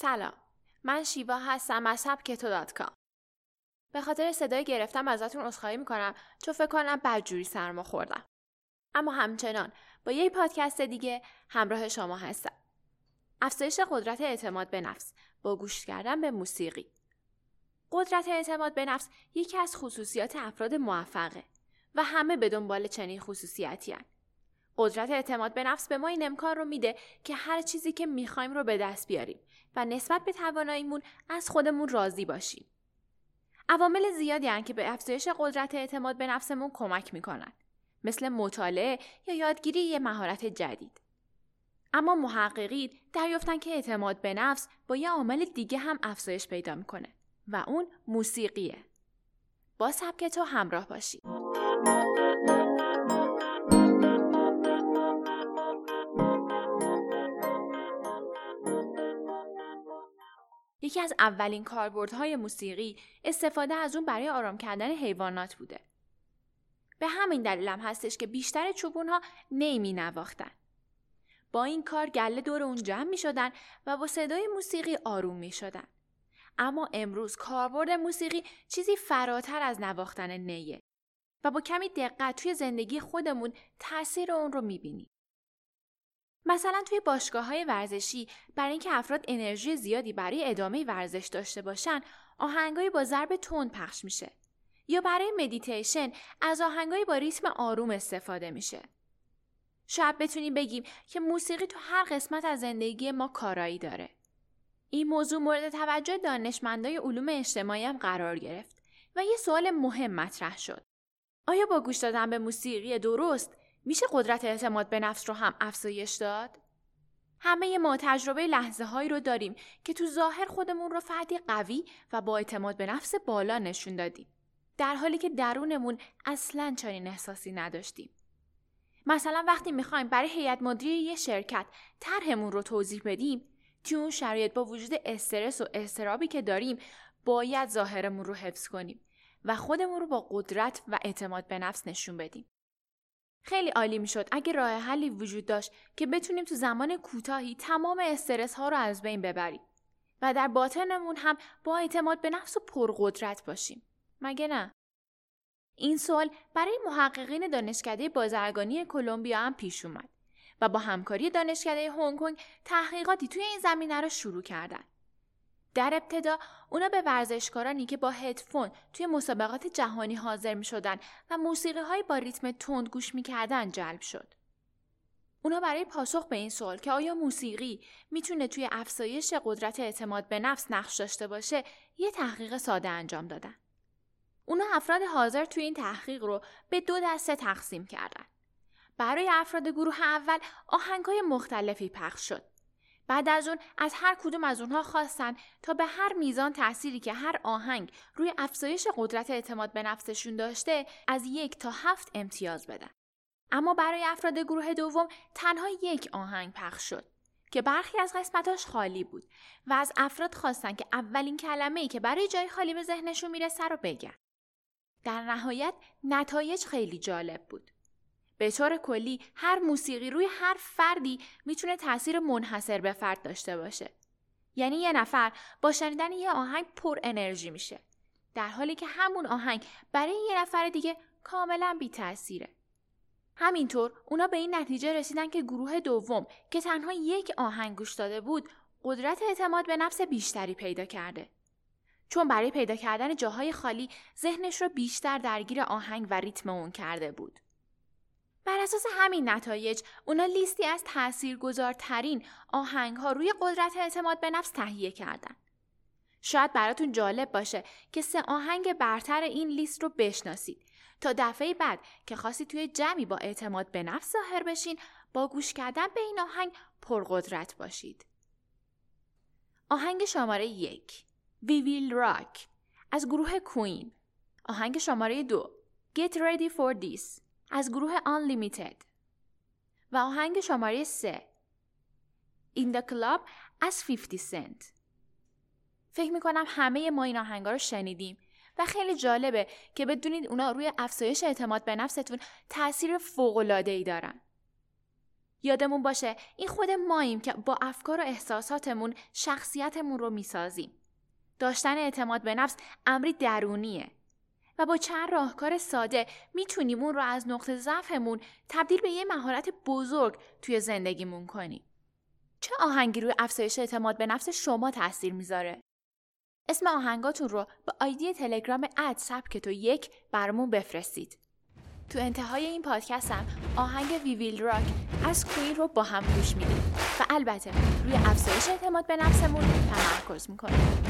سلام. من شیوا هستم از کتو به خاطر صدای گرفتم ازتون عذرخواهی می‌کنم. چون فکر کنم بدجوری سرما خوردم. اما همچنان با یه پادکست دیگه همراه شما هستم. افزایش قدرت اعتماد به نفس با گوش کردن به موسیقی. قدرت اعتماد به نفس یکی از خصوصیات افراد موفقه و همه به دنبال چنین خصوصیتی هن. قدرت اعتماد به نفس به ما این امکان رو میده که هر چیزی که می‌خوایم رو به دست بیاریم و نسبت به تواناییمون از خودمون راضی باشیم. عوامل زیادی هن که به افزایش قدرت اعتماد به نفسمون کمک می‌کنن. مثل مطالعه یا یادگیری یه مهارت جدید. اما محققین دریافتن که اعتماد به نفس با یه عامل دیگه هم افزایش پیدا می‌کنه و اون موسیقیه. با سبک تو همراه باشید. یکی از اولین کاربردهای موسیقی استفاده از اون برای آرام کردن حیوانات بوده. به همین دلیلم هستش که بیشتر چوبونها نیمی نواختن. با این کار گله دور اون جمع می شدن و با صدای موسیقی آروم می شدن. اما امروز کاربرد موسیقی چیزی فراتر از نواختن نیه و با کمی دقت توی زندگی خودمون تاثیر اون رو می‌بینیم. مثلا توی باشگاه های ورزشی برای اینکه افراد انرژی زیادی برای ادامه ورزش داشته باشن آهنگایی با ضرب تند پخش میشه. یا برای مدیتیشن از آهنگایی با ریتم آروم استفاده میشه. شاید بتونیم بگیم که موسیقی تو هر قسمت از زندگی ما کارایی داره. این موضوع مورد توجه دانشمندای علوم اجتماعی هم قرار گرفت و یه سوال مهم مطرح شد. آیا با گوش دادن به موسیقی درست میشه قدرت اعتماد به نفس رو هم افزایش داد؟ همه ما تجربه لحظه هایی رو داریم که تو ظاهر خودمون رو فردی قوی و با اعتماد به نفس بالا نشون دادیم. در حالی که درونمون اصلا چنین احساسی نداشتیم. مثلا وقتی می‌خوایم برای هیئت مدیره یه شرکت طرحمون رو توضیح بدیم توی اون شرایط با وجود استرس و استرابی که داریم باید ظاهرمون رو حفظ کنیم و خودمون رو با قدرت و اعتماد به نفس نشون بدیم. خیلی عالی می‌شد اگه راه حلی وجود داشت که بتونیم تو زمان کوتاهی تمام استرس ها رو از بین ببریم و در باطنمون هم با اعتماد به نفس و پرقدرت باشیم. مگه نه؟ این سوال برای محققین دانشکده بازرگانی کلمبیا هم پیش اومد و با همکاری دانشکده هنگ کنگ تحقیقاتی توی این زمینه رو شروع کردن. در ابتدا اونا به ورزشکارانی که با هدفون توی مسابقات جهانی حاضر می شدن و موسیقی های با ریتم تند گوش می کردن جلب شد. اونا برای پاسخ به این سوال که آیا موسیقی می‌تونه توی افزایش قدرت اعتماد به نفس نقش داشته باشه یه تحقیق ساده انجام دادن. اونا افراد حاضر توی این تحقیق رو به دو دسته تقسیم کردن. برای افراد گروه اول آهنگهای مختلفی پخش شد بعد از اون از هر کدوم از اونها خواستن تا به هر میزان تأثیری که هر آهنگ روی افزایش قدرت اعتماد به نفسشون داشته از یک تا هفت امتیاز بدن. اما برای افراد گروه دوم تنها یک آهنگ پخش شد که برخی از قسمتاش خالی بود و از افراد خواستن که اولین کلمه ای که برای جای خالی به ذهنشون می‌رسه رو بگن. در نهایت نتایج خیلی جالب بود. به طور کلی هر موسیقی روی هر فردی می‌تونه تاثیر منحصر به فرد داشته باشه. یعنی یه نفر با شنیدن یه آهنگ پر انرژی میشه. در حالی که همون آهنگ برای یه نفر دیگه کاملا بی تاثیره. همینطور اونا به این نتیجه رسیدن که گروه دوم که تنها یک آهنگ گوش داده بود قدرت اعتماد به نفس بیشتری پیدا کرده. چون برای پیدا کردن جاهای خالی ذهنش رو بیشتر درگیر آهنگ و ریتم اون کرده بود. بر اساس همین نتایج اونا لیستی از تاثیرگذارترین آهنگ ها روی قدرت اعتماد به نفس تهیه کردن. شاید براتون جالب باشه که سه آهنگ برتر این لیست رو بشناسید تا دفعه بعد که خواستی توی جمعی با اعتماد به نفس ظاهر بشین با گوش کردن به این آهنگ پرقدرت باشید. آهنگ شماره یک We Will Rock از گروه کوین آهنگ شماره دو Get Ready For This از گروه Unlimited و آهنگ شماره 3 In the Club از 50 Cent فکر می‌کنم همه ما این آهنگا رو شنیدیم و خیلی جالبه که بدونید اونا روی افزایش اعتماد به نفستون تاثیر ای دارن. یادمون باشه این خود ماییم که با افکار و احساساتمون شخصیتمون رو می‌سازیم. داشتن اعتماد به نفس امری درونیه و با چند راهکار ساده می‌تونیم اون رو از نقطه ضعفمون تبدیل به یه مهارت بزرگ توی زندگیمون کنیم. چه آهنگی روی افزایش اعتماد به نفس شما تاثیر می‌ذاره؟ اسم آهنگاتون رو به آیدی تلگرام اد سبک تو یک برامون بفرستید. تو انتهای این پادکست هم آهنگ وی ویل راک از کوین رو با هم گوش میدیم و البته روی افزایش اعتماد به نفسمون تمرکز می‌کنیم.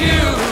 you.